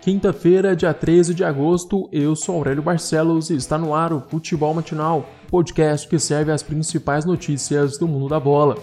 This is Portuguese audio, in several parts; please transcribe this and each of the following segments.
Quinta-feira, dia 13 de agosto, eu sou Aurélio Barcelos e está no ar o Futebol Matinal, podcast que serve as principais notícias do mundo da bola.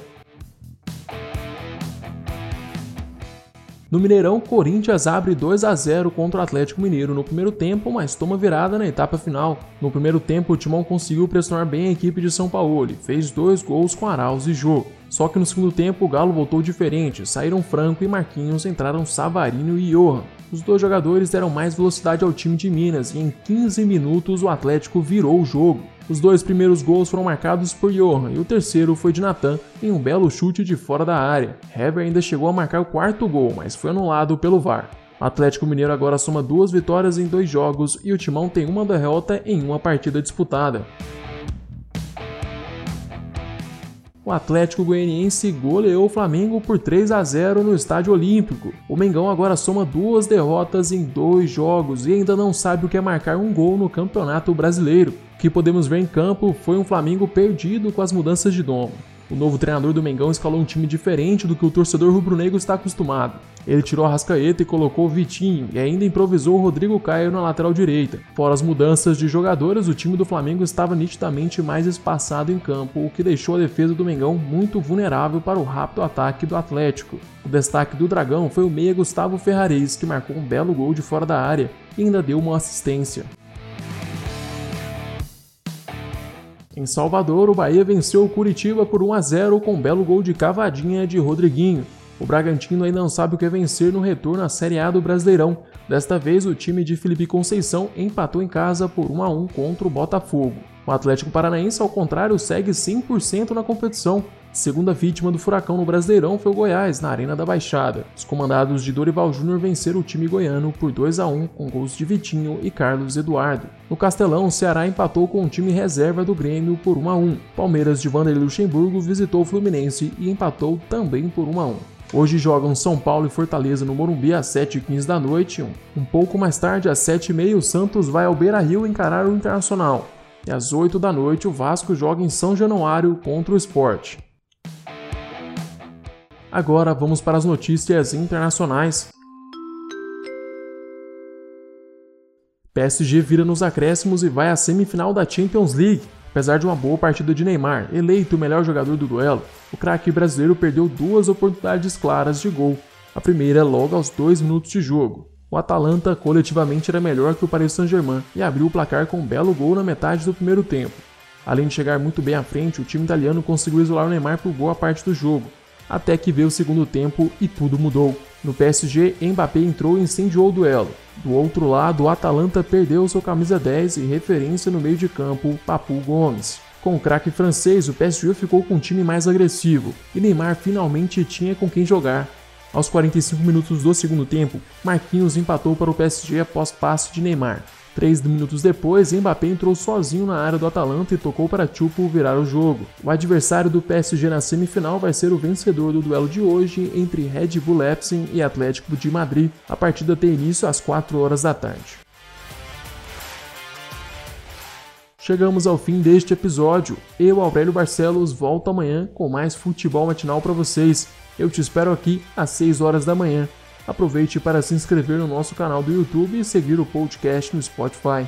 No Mineirão, Corinthians abre 2 a 0 contra o Atlético Mineiro no primeiro tempo, mas toma virada na etapa final. No primeiro tempo, o Timão conseguiu pressionar bem a equipe de São Paulo e fez dois gols com Arauz e Jô. Só que no segundo tempo, o Galo voltou diferente, saíram Franco e Marquinhos, entraram Savarino e Johan. Os dois jogadores deram mais velocidade ao time de Minas e em 15 minutos o Atlético virou o jogo. Os dois primeiros gols foram marcados por Johan e o terceiro foi de Natan em um belo chute de fora da área. Hever ainda chegou a marcar o quarto gol, mas foi anulado pelo VAR. O Atlético Mineiro agora soma duas vitórias em dois jogos e o Timão tem uma derrota em uma partida disputada. O Atlético Goianiense goleou o Flamengo por 3 a 0 no Estádio Olímpico. O Mengão agora soma duas derrotas em dois jogos e ainda não sabe o que é marcar um gol no Campeonato Brasileiro. O que podemos ver em campo foi um Flamengo perdido com as mudanças de domo. O novo treinador do Mengão escalou um time diferente do que o torcedor rubro-negro está acostumado. Ele tirou a Rascaeta e colocou o Vitinho e ainda improvisou o Rodrigo Caio na lateral direita. Fora as mudanças de jogadores, o time do Flamengo estava nitidamente mais espaçado em campo, o que deixou a defesa do Mengão muito vulnerável para o rápido ataque do Atlético. O destaque do Dragão foi o meia Gustavo Ferrares, que marcou um belo gol de fora da área e ainda deu uma assistência. Em Salvador, o Bahia venceu o Curitiba por 1 a 0 com um belo gol de cavadinha de Rodriguinho. O Bragantino ainda não sabe o que é vencer no retorno à Série A do Brasileirão. Desta vez, o time de Felipe Conceição empatou em casa por 1 a 1 contra o Botafogo. O Atlético Paranaense, ao contrário, segue 100% na competição. Segunda vítima do furacão no Brasileirão foi o Goiás, na Arena da Baixada. Os comandados de Dorival Júnior venceram o time goiano por 2 a 1 com gols de Vitinho e Carlos Eduardo. No Castelão, o Ceará empatou com o time reserva do Grêmio por 1 a 1. Palmeiras de Vanderlei Luxemburgo visitou o Fluminense e empatou também por 1 a 1. Hoje jogam São Paulo e Fortaleza no Morumbi às 7h15 da noite. Um pouco mais tarde, às 7h30, o Santos vai ao Beira Rio encarar o Internacional. E às 8 da noite, o Vasco joga em São Januário contra o Sport. Agora vamos para as notícias internacionais. PSG vira nos acréscimos e vai à semifinal da Champions League. Apesar de uma boa partida de Neymar, eleito o melhor jogador do duelo, o craque brasileiro perdeu duas oportunidades claras de gol. A primeira logo aos dois minutos de jogo. O Atalanta coletivamente era melhor que o Paris Saint-Germain e abriu o placar com um belo gol na metade do primeiro tempo. Além de chegar muito bem à frente, o time italiano conseguiu isolar o Neymar por boa parte do jogo, até que veio o segundo tempo e tudo mudou. No PSG, Mbappé entrou e incendiou o duelo. Do outro lado, o Atalanta perdeu sua camisa 10 e referência no meio de campo, Papu Gomes. Com o craque francês, o PSG ficou com um time mais agressivo e Neymar finalmente tinha com quem jogar. Aos 45 minutos do segundo tempo, Marquinhos empatou para o PSG após passe de Neymar. Três minutos depois, Mbappé entrou sozinho na área do Atalanta e tocou para Chupo virar o jogo. O adversário do PSG na semifinal vai ser o vencedor do duelo de hoje entre Red Bull Leipzig e Atlético de Madrid. A partida tem início às 4 horas da tarde. Chegamos ao fim deste episódio. Eu, Aurélio Barcelos, volto amanhã com mais futebol matinal para vocês. Eu te espero aqui às 6 horas da manhã. Aproveite para se inscrever no nosso canal do YouTube e seguir o podcast no Spotify.